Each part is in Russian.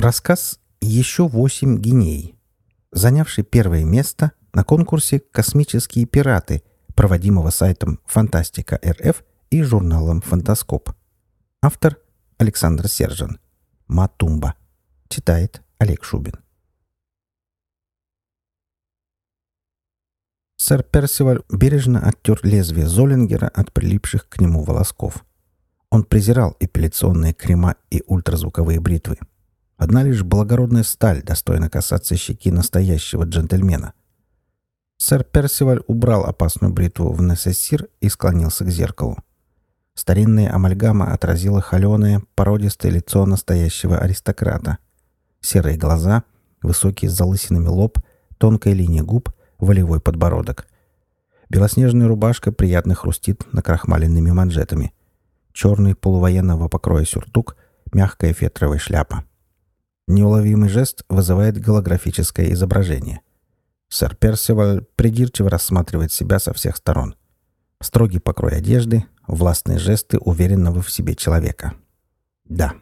Рассказ «Еще восемь геней», занявший первое место на конкурсе «Космические пираты», проводимого сайтом «Фантастика РФ» и журналом «Фантаскоп». Автор Александр Сержан. Матумба. Читает Олег Шубин. Сэр Персиваль бережно оттер лезвие Золингера от прилипших к нему волосков. Он презирал эпиляционные крема и ультразвуковые бритвы. Одна лишь благородная сталь достойна касаться щеки настоящего джентльмена. Сэр Персиваль убрал опасную бритву в несессир и склонился к зеркалу. Старинная амальгама отразила холеное, породистое лицо настоящего аристократа. Серые глаза, высокий с залысинами лоб, тонкая линия губ, волевой подбородок. Белоснежная рубашка приятно хрустит накрахмаленными манжетами. Черный полувоенного покроя сюртук, мягкая фетровая шляпа. Неуловимый жест вызывает голографическое изображение. Сэр Персиваль придирчиво рассматривает себя со всех сторон. Строгий покрой одежды, властные жесты уверенного в себе человека. Да,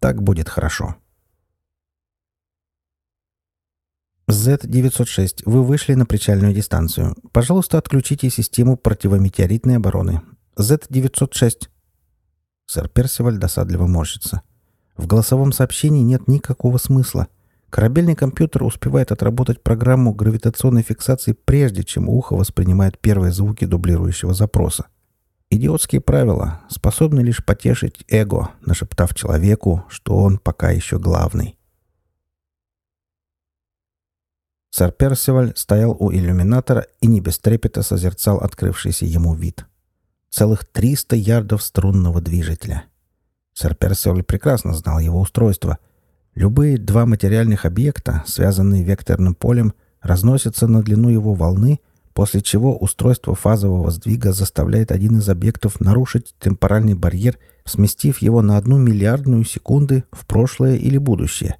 так будет хорошо. Z-906, вы вышли на причальную дистанцию. Пожалуйста, отключите систему противометеоритной обороны. Z-906. Сэр Персиваль досадливо морщится. В голосовом сообщении нет никакого смысла. Корабельный компьютер успевает отработать программу гравитационной фиксации прежде, чем ухо воспринимает первые звуки дублирующего запроса. Идиотские правила способны лишь потешить эго, нашептав человеку, что он пока еще главный. Сэр Персиваль стоял у иллюминатора и не без трепета созерцал открывшийся ему вид. Целых 300 ярдов струнного движителя. Сэр Персиваль прекрасно знал его устройство. Любые два материальных объекта, связанные векторным полем, разносятся на длину его волны — после чего устройство фазового сдвига заставляет один из объектов нарушить темпоральный барьер, сместив его на одну миллиардную секунды в прошлое или будущее.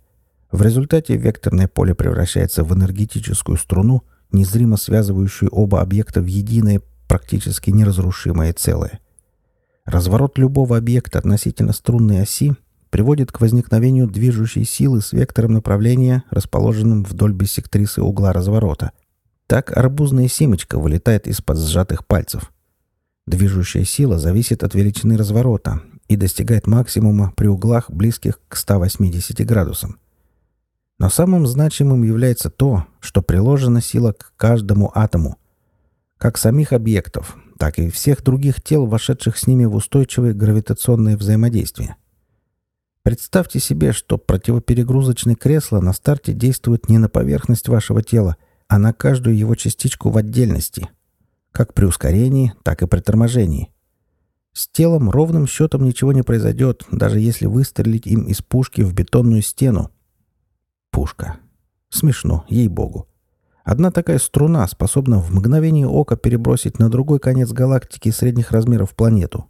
В результате векторное поле превращается в энергетическую струну, незримо связывающую оба объекта в единое, практически неразрушимое целое. Разворот любого объекта относительно струнной оси приводит к возникновению движущей силы с вектором направления, расположенным вдоль биссектрисы угла разворота – так арбузная семечка вылетает из-под сжатых пальцев. Движущая сила зависит от величины разворота и достигает максимума при углах, близких к 180 градусам. Но самым значимым является то, что приложена сила к каждому атому. Как самих объектов, так и всех других тел, вошедших с ними в устойчивое гравитационное взаимодействие. Представьте себе, что противоперегрузочное кресло на старте действует не на поверхность вашего тела, а на каждую его частичку в отдельности, как при ускорении, так и при торможении. С телом ровным счетом ничего не произойдет, даже если выстрелить им из пушки в бетонную стену. Пушка. Смешно, ей-богу. Одна такая струна способна в мгновение ока перебросить на другой конец галактики средних размеров планету.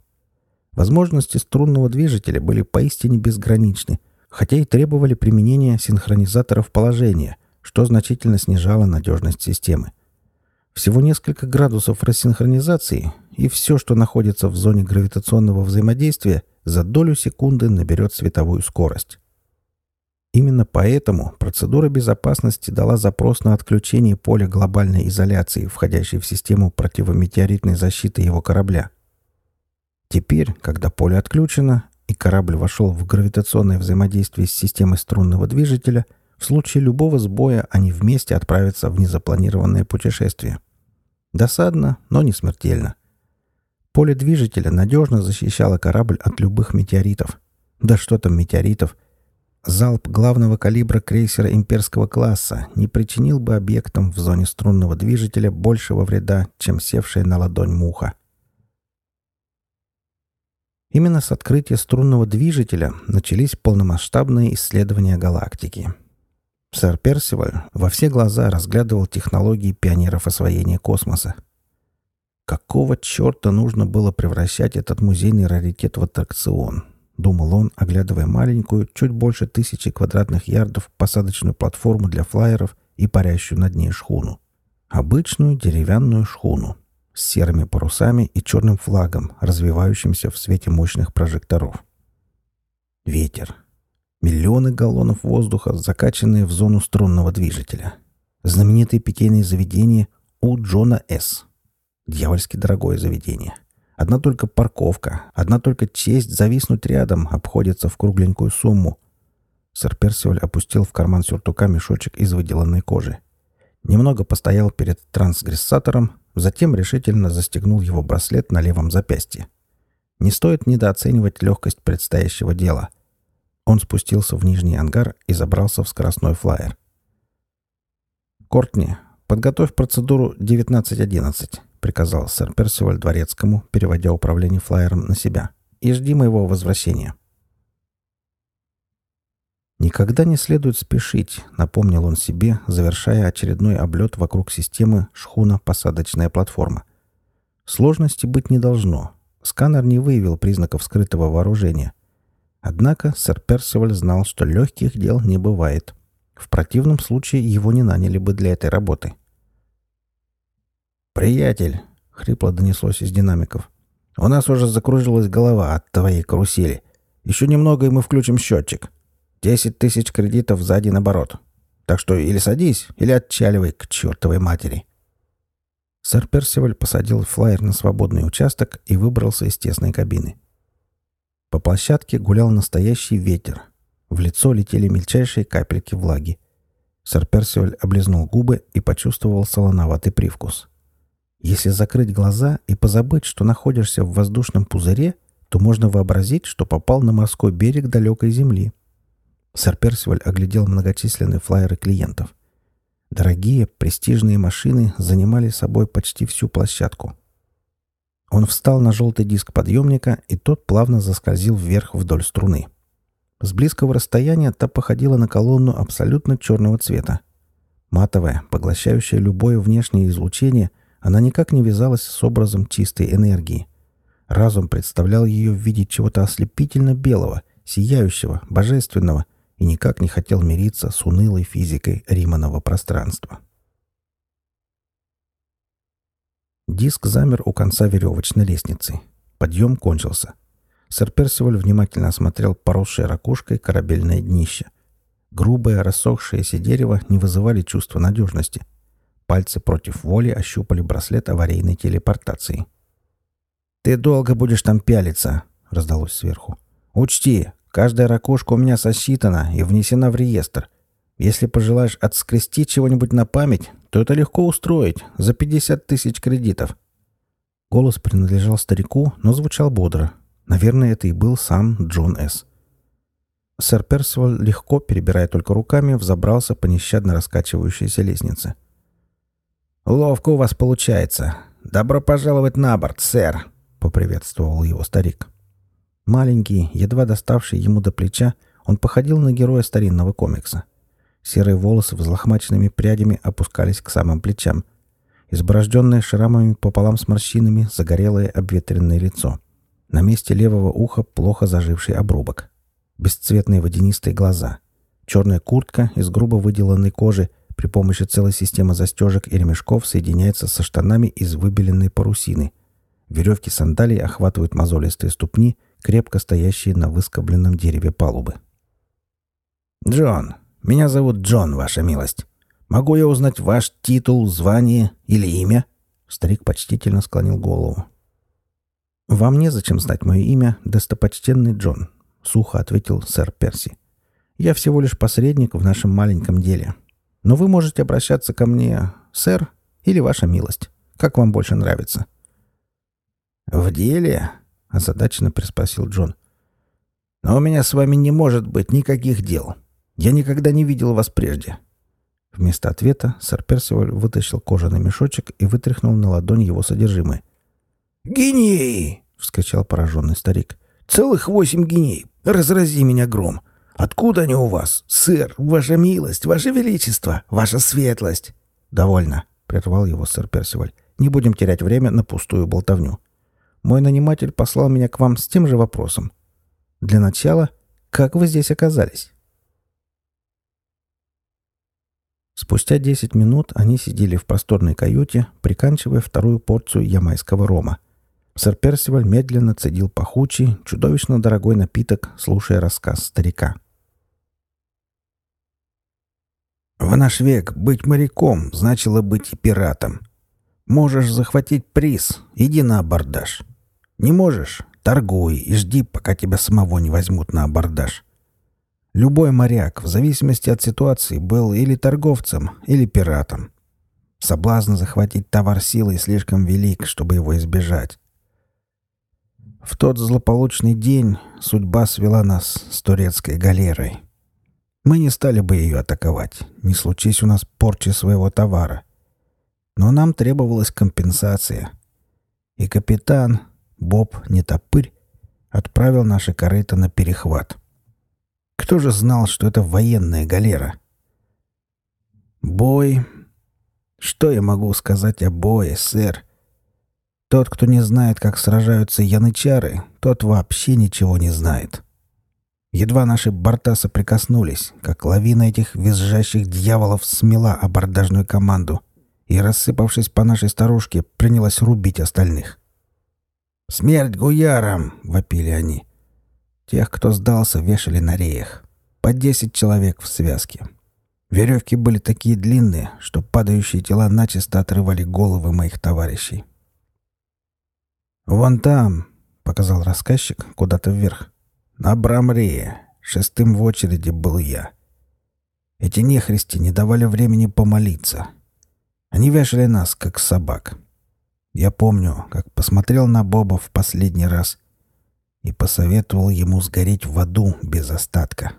Возможности струнного движителя были поистине безграничны, хотя и требовали применения синхронизаторов положения, что значительно снижало надежность системы. Всего несколько градусов рассинхронизации, и все, что находится в зоне гравитационного взаимодействия, за долю секунды наберет световую скорость. Именно поэтому процедура безопасности дала запрос на отключение поля глобальной изоляции, входящей в систему противометеоритной защиты его корабля. Теперь, когда поле отключено, и корабль вошел в гравитационное взаимодействие с системой струнного движителя – в случае любого сбоя они вместе отправятся в незапланированное путешествие. Досадно, но не смертельно. Поле движителя надежно защищало корабль от любых метеоритов. Да что там метеоритов? Залп главного калибра крейсера имперского класса не причинил бы объектам в зоне струнного движителя большего вреда, чем севшая на ладонь муха. Именно с открытия струнного движителя начались полномасштабные исследования галактики. Сэр Персиваль во все глаза разглядывал технологии пионеров освоения космоса. Какого черта нужно было превращать этот музейный раритет в аттракцион? Думал он, оглядывая маленькую, чуть больше тысячи квадратных ярдов посадочную платформу для флайеров и парящую над ней шхуну. Обычную деревянную шхуну с серыми парусами и черным флагом, развивающимся в свете мощных прожекторов. Ветер. Миллионы галлонов воздуха, закачанные в зону струнного движителя. Знаменитые питейные заведения у Джона С. Дьявольски дорогое заведение. Одна только парковка, одна только честь зависнуть рядом обходится в кругленькую сумму. Сэр Персиваль опустил в карман сюртука мешочек из выделанной кожи. Немного постоял перед трансгрессатором, затем решительно застегнул его браслет на левом запястье. Не стоит недооценивать легкость предстоящего дела. Он спустился в нижний ангар и забрался в скоростной флайер. «Кортни, подготовь процедуру 1911», — приказал сэр Персиваль Дворецкому, переводя управление флайером на себя. «И жди моего возвращения». «Никогда не следует спешить», — напомнил он себе, завершая очередной облет вокруг системы шхуна-посадочная платформа. Сложности быть не должно. Сканер не выявил признаков скрытого вооружения. Однако сэр Персиваль знал, что легких дел не бывает. В противном случае его не наняли бы для этой работы. «Приятель», — хрипло донеслось из динамиков, — «у нас уже закружилась голова от твоей карусели. Еще немного, и мы включим счетчик». Десять тысяч кредитов сзади наоборот. Так что или садись, или отчаливай к чертовой матери». Сэр Персиваль посадил флайер на свободный участок и выбрался из тесной кабины. По площадке гулял настоящий ветер. В лицо летели мельчайшие капельки влаги. Сэр Персиваль облизнул губы и почувствовал солоноватый привкус. Если закрыть глаза и позабыть, что находишься в воздушном пузыре, то можно вообразить, что попал на морской берег далекой земли. Сэр Персиваль оглядел многочисленные флайеры клиентов. Дорогие, престижные машины занимали собой почти всю площадку. Он встал на желтый диск подъемника, и тот плавно заскользил вверх вдоль струны. С близкого расстояния та походила на колонну абсолютно черного цвета. Матовая, поглощающая любое внешнее излучение, она никак не вязалась с образом чистой энергии. Разум представлял ее в виде чего-то ослепительно белого, сияющего, божественного, и никак не хотел мириться с унылой физикой Риманова пространства. Диск замер у конца веревочной лестницы. Подъем кончился. Сэр Персиваль внимательно осмотрел поросшее ракушкой корабельное днище. Грубое, рассохшееся дерево не вызывали чувства надежности. Пальцы против воли ощупали браслет аварийной телепортации. «Ты долго будешь там пялиться», — раздалось сверху. «Учти, Каждая ракушка у меня сосчитана и внесена в реестр. Если пожелаешь отскрести чего-нибудь на память, то это легко устроить за 50 тысяч кредитов». Голос принадлежал старику, но звучал бодро. Наверное, это и был сам Джон С. Сэр Персиваль, легко, перебирая только руками, взобрался по нещадно раскачивающейся лестнице. «Ловко у вас получается. Добро пожаловать на борт, сэр!» — поприветствовал его старик. Маленький, едва доставший ему до плеча, он походил на героя старинного комикса. Серые волосы взлохмаченными прядями опускались к самым плечам. Изборожденное шрамами пополам с морщинами загорелое обветренное лицо. На месте левого уха плохо заживший обрубок. Бесцветные водянистые глаза. Черная куртка из грубо выделанной кожи при помощи целой системы застежек и ремешков соединяется со штанами из выбеленной парусины. Веревки сандалий охватывают мозолистые ступни — крепко стоящие на выскобленном дереве палубы. «Джон, меня зовут Джон, ваша милость. Могу я узнать ваш титул, звание или имя?» Старик почтительно склонил голову. «Вам незачем знать мое имя, достопочтенный Джон», — сухо ответил сэр Перси. «Я всего лишь посредник в нашем маленьком деле. Но вы можете обращаться ко мне, сэр, или ваша милость, как вам больше нравится». «В деле?» озадаченно приспросил Джон. «Но у меня с вами не может быть никаких дел. Я никогда не видел вас прежде». Вместо ответа сэр Персиваль вытащил кожаный мешочек и вытряхнул на ладонь его содержимое. «Гинеи!» — вскричал пораженный старик. «Целых восемь гиней! Разрази меня гром! Откуда они у вас? Сэр, ваша милость, ваше величество, ваша светлость!» «Довольно!» — прервал его сэр Персиваль. «Не будем терять время на пустую болтовню. Мой наниматель послал меня к вам с тем же вопросом. Для начала, как вы здесь оказались?» Спустя 10 минут они сидели в просторной каюте, приканчивая вторую порцию ямайского рома. Сэр Персиваль медленно цедил пахучий, чудовищно дорогой напиток, слушая рассказ старика. В наш век быть моряком значило быть и пиратом. Можешь захватить приз, иди на абордаж. Не можешь — торгуй и жди, пока тебя самого не возьмут на абордаж. Любой моряк, в зависимости от ситуации, был или торговцем, или пиратом. Соблазн захватить товар силой слишком велик, чтобы его избежать. В тот злополучный день судьба свела нас с турецкой галерой. Мы не стали бы ее атаковать, не случись у нас порчи своего товара. Но нам требовалась компенсация. И капитан, Боб Нетопырь, отправил наши корыто на перехват. Кто же знал, что это военная галера? Бой. Что я могу сказать о бое, сэр? Тот, кто не знает, как сражаются янычары, тот вообще ничего не знает. Едва наши борта соприкоснулись, как лавина этих визжащих дьяволов смела абордажную команду и, рассыпавшись по нашей старушке, принялась рубить остальных. «Смерть гуярам!» — вопили они. Тех, кто сдался, вешали на реях. По десять человек в связке. Веревки были такие длинные, что падающие тела начисто отрывали головы моих товарищей. «Вон там», — показал рассказчик куда-то вверх, на Брамрее, шестым в очереди был я. Эти нехристи не давали времени помолиться. Они вешали нас, как собак. Я помню, как посмотрел на Боба в последний раз и посоветовал ему сгореть в аду без остатка.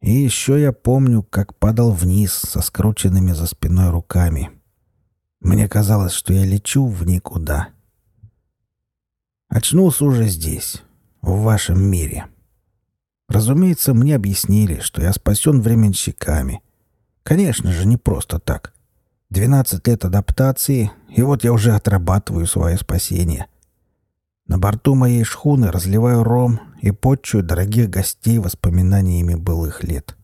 И еще я помню, как падал вниз со скрученными за спиной руками. Мне казалось, что я лечу в никуда. Очнулся уже здесь, в вашем мире. Разумеется, мне объяснили, что я спасен временщиками. Конечно же, не просто так. Двенадцать лет адаптации, и вот я уже отрабатываю свое спасение. На борту моей шхуны разливаю ром и подчую дорогих гостей воспоминаниями былых лет.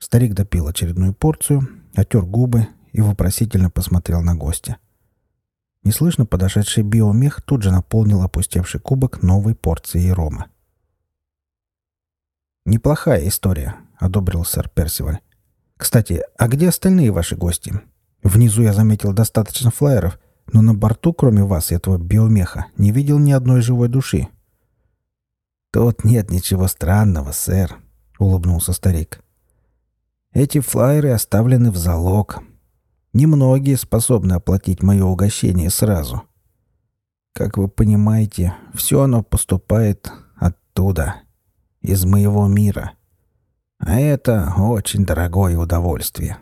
Старик допил очередную порцию, отер губы и вопросительно посмотрел на гостя. — Неслышно подошедший биомех тут же наполнил опустевший кубок новой порцией рома. «Неплохая история», — одобрил сэр Персиваль. «Кстати, а где остальные ваши гости? Внизу я заметил достаточно флайеров, но на борту, кроме вас и этого биомеха, не видел ни одной живой души». «Тут нет ничего странного, сэр», — улыбнулся старик. «Эти флайеры оставлены в залог, Немногие способны оплатить мое угощение сразу. Как вы понимаете, все оно поступает оттуда, из моего мира. А это очень дорогое удовольствие.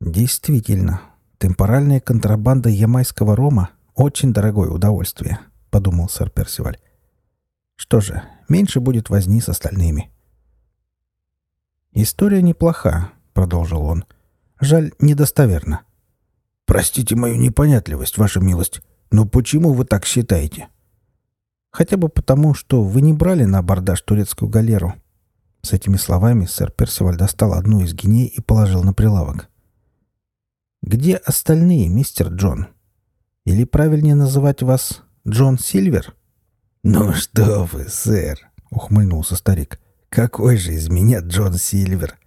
Действительно, темпоральная контрабанда ямайского рома — очень дорогое удовольствие, — подумал сэр Персиваль. Что же, меньше будет возни с остальными. «История неплоха», — продолжил он. Жаль, недостоверно. Простите мою непонятливость, ваша милость, но почему вы так считаете? Хотя бы потому, что вы не брали на абордаж турецкую галеру. С этими словами сэр Персиваль достал одну из гиней и положил на прилавок. «Где остальные, мистер Джон? Или правильнее называть вас Джон Сильвер?» «Ну что вы, сэр!» — ухмыльнулся старик. «Какой же из меня Джон Сильвер?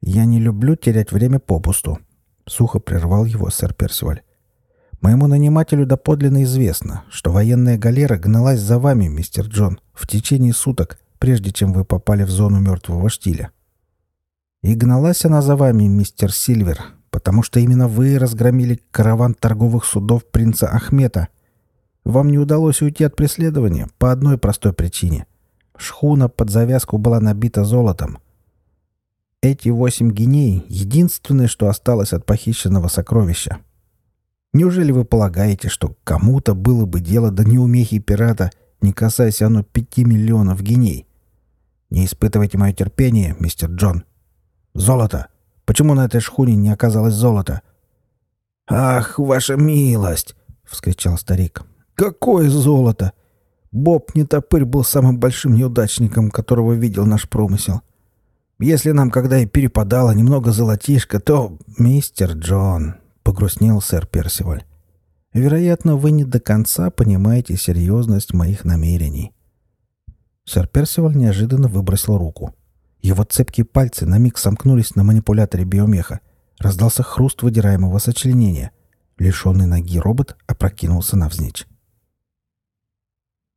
«Я не люблю терять время попусту», — сухо прервал его сэр Персиваль. «Моему нанимателю доподлинно известно, что военная галера гналась за вами, мистер Джон, в течение суток, прежде чем вы попали в зону мертвого штиля. И гналась она за вами, мистер Сильвер, потому что именно вы разгромили караван торговых судов принца Ахмета. Вам не удалось уйти от преследования по одной простой причине. Шхуна под завязку была набита золотом, эти восемь геней — единственное, что осталось от похищенного сокровища. Неужели вы полагаете, что кому-то было бы дело до неумехи пирата, не касаясь оно пяти миллионов геней? Не испытывайте мое терпение, мистер Джон. Золото! Почему на этой шхуне не оказалось золота? «Ах, ваша милость!» — вскричал старик. «Какое золото! Боб Нетопырь был самым большим неудачником, которого видел наш промысел. Если нам когда и перепадало немного золотишка, то... Мистер Джон, — погрустнел сэр Персиваль, — вероятно, вы не до конца понимаете серьезность моих намерений. Сэр Персиваль неожиданно выбросил руку. Его цепкие пальцы на миг сомкнулись на манипуляторе биомеха. Раздался хруст выдираемого сочленения. Лишенный ноги робот опрокинулся навзничь.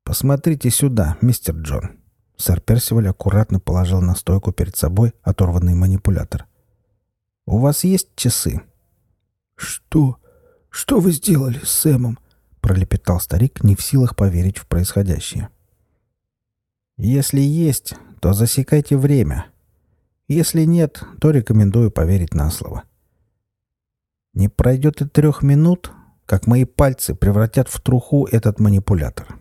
«Посмотрите сюда, мистер Джон». Сэр Персиваль аккуратно положил на стойку перед собой оторванный манипулятор. «У вас есть часы?» «Что? Что вы сделали с Сэмом?» — пролепетал старик, не в силах поверить в происходящее. «Если есть, то засекайте время. Если нет, то рекомендую поверить на слово. Не пройдет и трех минут, как мои пальцы превратят в труху этот манипулятор.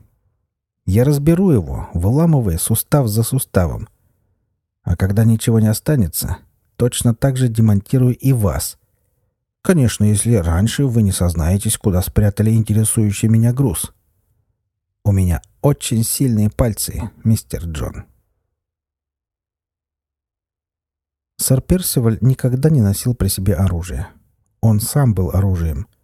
Я разберу его, выламывая сустав за суставом. А когда ничего не останется, точно так же демонтирую и вас. Конечно, если раньше вы не сознаетесь, куда спрятали интересующий меня груз. У меня очень сильные пальцы, мистер Джон. Сэр Персиваль никогда не носил при себе оружие. Он сам был оружием —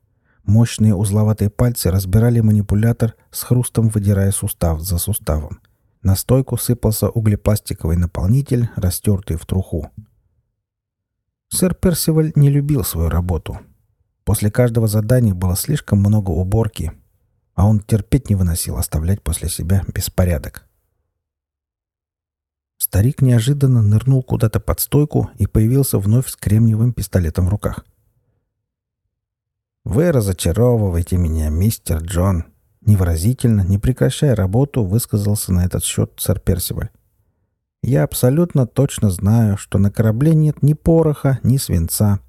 Мощные узловатые пальцы разбирали манипулятор, с хрустом выдирая сустав за суставом. На стойку сыпался углепластиковый наполнитель, растертый в труху. Сэр Персиваль не любил свою работу. После каждого задания было слишком много уборки, а он терпеть не выносил оставлять после себя беспорядок. Старик неожиданно нырнул куда-то под стойку и появился вновь с кремниевым пистолетом в руках. «Вы разочаровываете меня, мистер Джон», — невыразительно, не прекращая работу, высказался на этот счет сэр Персиваль. «Я абсолютно точно знаю, что на корабле нет ни пороха, ни свинца.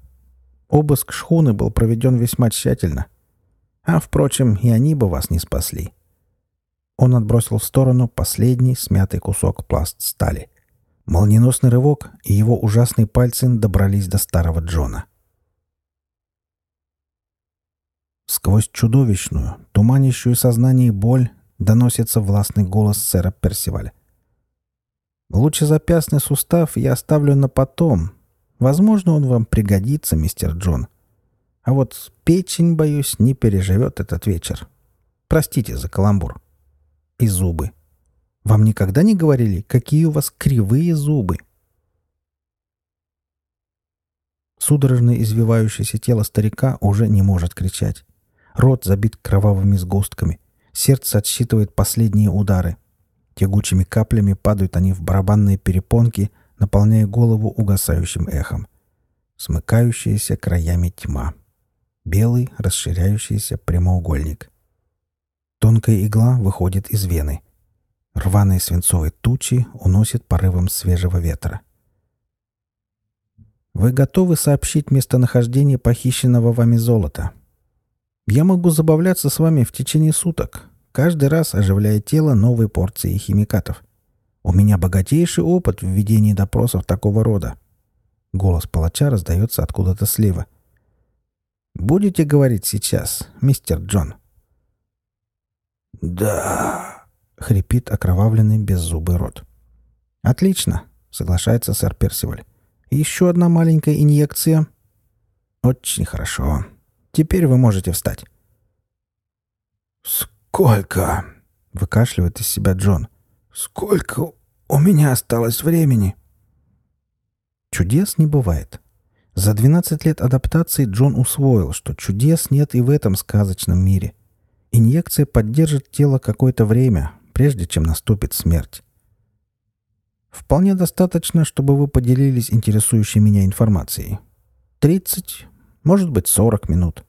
Обыск шхуны был проведен весьма тщательно. А, впрочем, и они бы вас не спасли». Он отбросил в сторону последний смятый кусок пласт стали. Молниеносный рывок, и его ужасные пальцы добрались до старого Джона. — Сквозь чудовищную, туманящую сознание боль доносится властный голос сэра Персиваля. «Лучезапястный сустав я оставлю на потом. Возможно, он вам пригодится, мистер Джон. А вот печень, боюсь, не переживет этот вечер. Простите за каламбур. И зубы. Вам никогда не говорили, какие у вас кривые зубы?» Судорожно извивающееся тело старика уже не может кричать. Рот забит кровавыми сгустками. Сердце отсчитывает последние удары. Тягучими каплями падают они в барабанные перепонки, наполняя голову угасающим эхом. Смыкающаяся краями тьма. Белый, расширяющийся прямоугольник. Тонкая игла выходит из вены. Рваные свинцовые тучи уносят порывом свежего ветра. Вы готовы сообщить местонахождение похищенного вами золота? Я могу забавляться с вами в течение суток, каждый раз оживляя тело новой порцией химикатов. У меня богатейший опыт в ведении допросов такого рода. Голос палача раздается откуда-то слева. «Будете говорить сейчас, мистер Джон?» «Да», — хрипит окровавленный беззубый рот. «Отлично», — соглашается сэр Персиваль. «Еще одна маленькая инъекция». «Очень хорошо. Теперь вы можете встать». «Сколько?» — выкашливает из себя Джон. «Сколько у меня осталось времени?» Чудес не бывает. За 12 лет адаптации Джон усвоил, что чудес нет и в этом сказочном мире. Инъекция поддержит тело какое-то время, прежде чем наступит смерть. Вполне достаточно, чтобы вы поделились интересующей меня информацией. 30, может быть, 40 минут.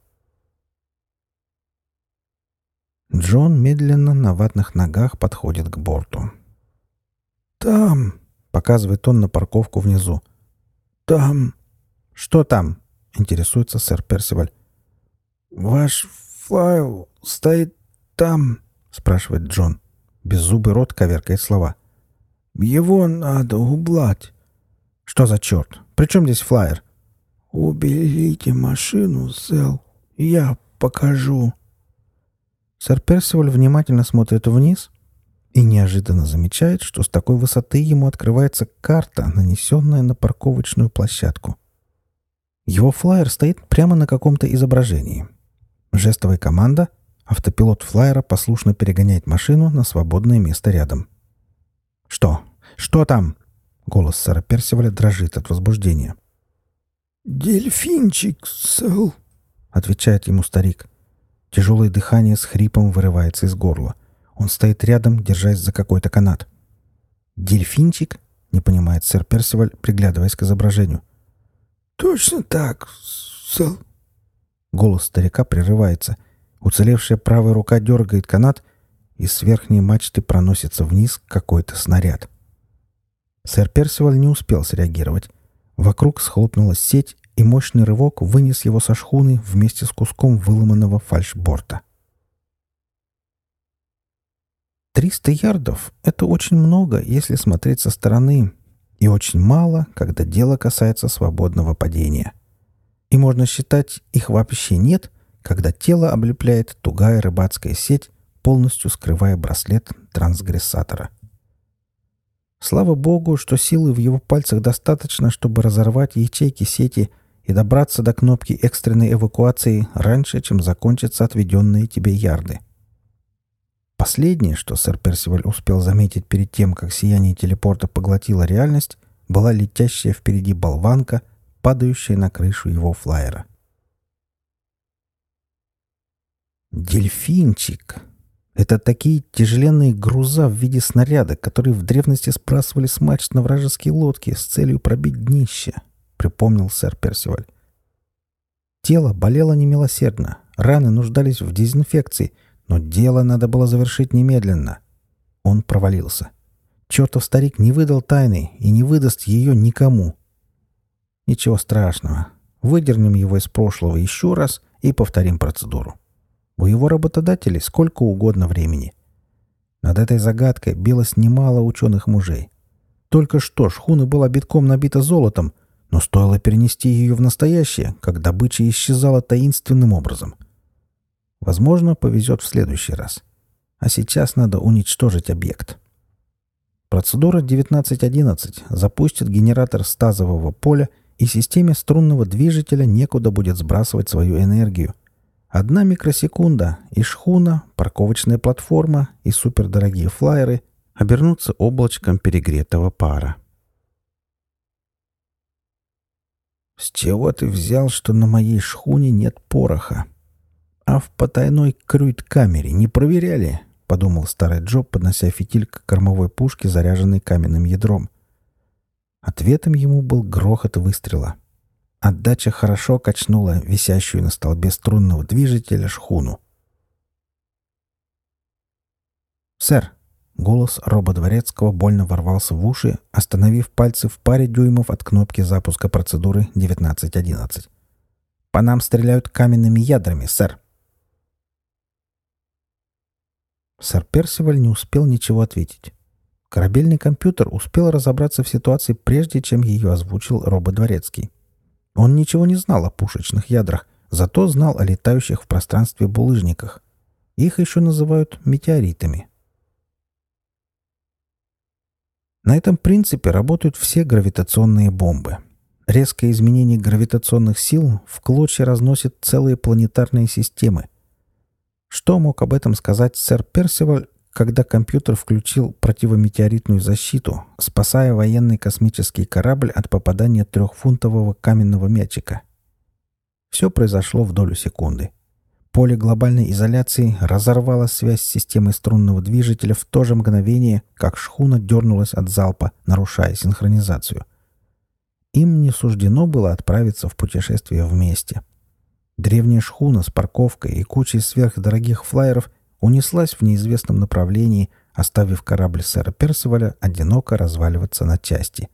Джон медленно на ватных ногах подходит к борту. «Там!» — показывает он на парковку внизу. «Там!» «Что там?» — интересуется сэр Персиваль. «Ваш файл стоит там?» — спрашивает Джон. Беззубый рот коверкает слова. «Его надо убрать». «Что за черт? При чем здесь флайер?» «Уберите машину, Сэл. Я покажу». Сэр Персиваль внимательно смотрит вниз и неожиданно замечает, что с такой высоты ему открывается карта, нанесенная на парковочную площадку. Его флайер стоит прямо на каком-то изображении. Жестовая команда, автопилот флайера послушно перегоняет машину на свободное место рядом. «Что? Что там?» Голос сэра Персиваля дрожит от возбуждения. «Дельфинчик, Сэл», — отвечает ему старик. Тяжелое дыхание с хрипом вырывается из горла. Он стоит рядом, держась за какой-то канат. «Дельфинчик?» — не понимает сэр Персиваль, приглядываясь к изображению. «Точно так, Сэл». Голос старика прерывается. Уцелевшая правая рука дергает канат, и с верхней мачты проносится вниз какой-то снаряд. Сэр Персиваль не успел среагировать. Вокруг схлопнулась сеть, и мощный рывок вынес его со шхуны вместе с куском выломанного фальшборта. Триста ярдов — это очень много, если смотреть со стороны, и очень мало, когда дело касается свободного падения. И можно считать, их вообще нет, когда тело облепляет тугая рыбацкая сеть, полностью скрывая браслет трансгрессатора. Слава богу, что силы в его пальцах достаточно, чтобы разорвать ячейки сети и добраться до кнопки экстренной эвакуации раньше, чем закончатся отведенные тебе ярды. Последнее, что сэр Персиваль успел заметить перед тем, как сияние телепорта поглотило реальность, была летящая впереди болванка, падающая на крышу его флайера. «Дельфинчик!» Это такие тяжеленные груза в виде снаряда, которые в древности сбрасывали с мачт на вражеские лодки с целью пробить днище, — припомнил сэр Персиваль. Тело болело немилосердно, раны нуждались в дезинфекции, но дело надо было завершить немедленно. Он провалился. Чертов старик не выдал тайны и не выдаст ее никому. Ничего страшного. Выдернем его из прошлого еще раз и повторим процедуру. У его работодателей сколько угодно времени. Над этой загадкой билось немало ученых мужей. Только что шхуна была битком набита золотом, но стоило перенести ее в настоящее, как добыча исчезала таинственным образом. Возможно, повезет в следующий раз. А сейчас надо уничтожить объект. Процедура 1911 запустит генератор стазового поля, и системе струнного движителя некуда будет сбрасывать свою энергию – Одна микросекунда, и шхуна, парковочная платформа и супердорогие флайеры обернутся облачком перегретого пара. «С чего ты взял, что на моей шхуне нет пороха? А в потайной крюйт-камере не проверяли?» — подумал старый Джо, поднося фитиль к кормовой пушке, заряженной каменным ядром. Ответом ему был грохот выстрела — Отдача хорошо качнула висящую на столбе струнного движителя шхуну. «Сэр!» — голос Роба Дворецкого больно ворвался в уши, остановив пальцы в паре дюймов от кнопки запуска процедуры 1911. «По нам стреляют каменными ядрами, сэр!» Сэр Персиваль не успел ничего ответить. Корабельный компьютер успел разобраться в ситуации, прежде чем ее озвучил Роба Дворецкий. Он ничего не знал о пушечных ядрах, зато знал о летающих в пространстве булыжниках. Их еще называют метеоритами. На этом принципе работают все гравитационные бомбы. Резкое изменение гравитационных сил в клочья разносит целые планетарные системы. Что мог об этом сказать сэр Персиваль, когда компьютер включил противометеоритную защиту, спасая военный космический корабль от попадания трехфунтового каменного мячика. Все произошло в долю секунды. Поле глобальной изоляции разорвало связь с системой струнного движителя в то же мгновение, как шхуна дернулась от залпа, нарушая синхронизацию. Им не суждено было отправиться в путешествие вместе. Древняя шхуна с парковкой и кучей сверхдорогих флайеров унеслась в неизвестном направлении, оставив корабль сэра Персиваля одиноко разваливаться на части.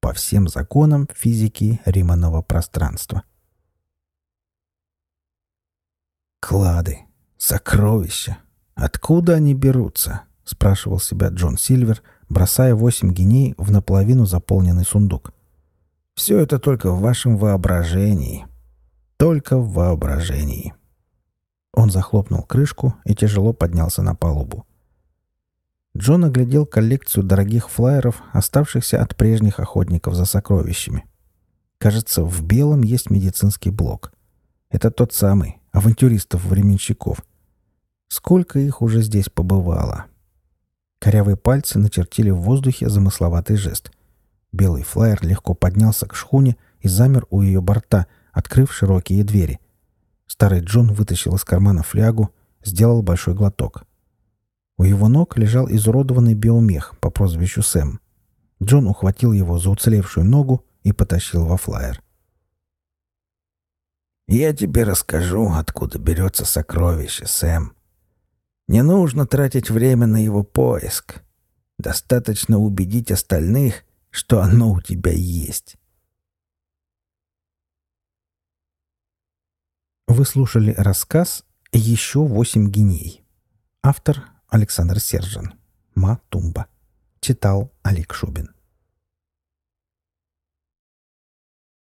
По всем законам физики Риманова пространства. «Клады! Сокровища! Откуда они берутся?» — спрашивал себя Джон Сильвер, бросая восемь геней в наполовину заполненный сундук. «Все это только в вашем воображении. Только в воображении». Он захлопнул крышку и тяжело поднялся на палубу. Джон оглядел коллекцию дорогих флайеров, оставшихся от прежних охотников за сокровищами. Кажется, в белом есть медицинский блок. Это тот самый, авантюристов-временщиков. Сколько их уже здесь побывало? Корявые пальцы начертили в воздухе замысловатый жест. Белый флайер легко поднялся к шхуне и замер у ее борта, открыв широкие двери. Старый Джон вытащил из кармана флягу, сделал большой глоток. У его ног лежал изуродованный биомех по прозвищу Сэм. Джон ухватил его за уцелевшую ногу и потащил во флайер. «Я тебе расскажу, откуда берется сокровище, Сэм. Не нужно тратить время на его поиск. Достаточно убедить остальных, что оно у тебя есть». Вы слушали рассказ «Еще восемь геней». Автор Александр Сержин. Ма Тумба. Читал Олег Шубин.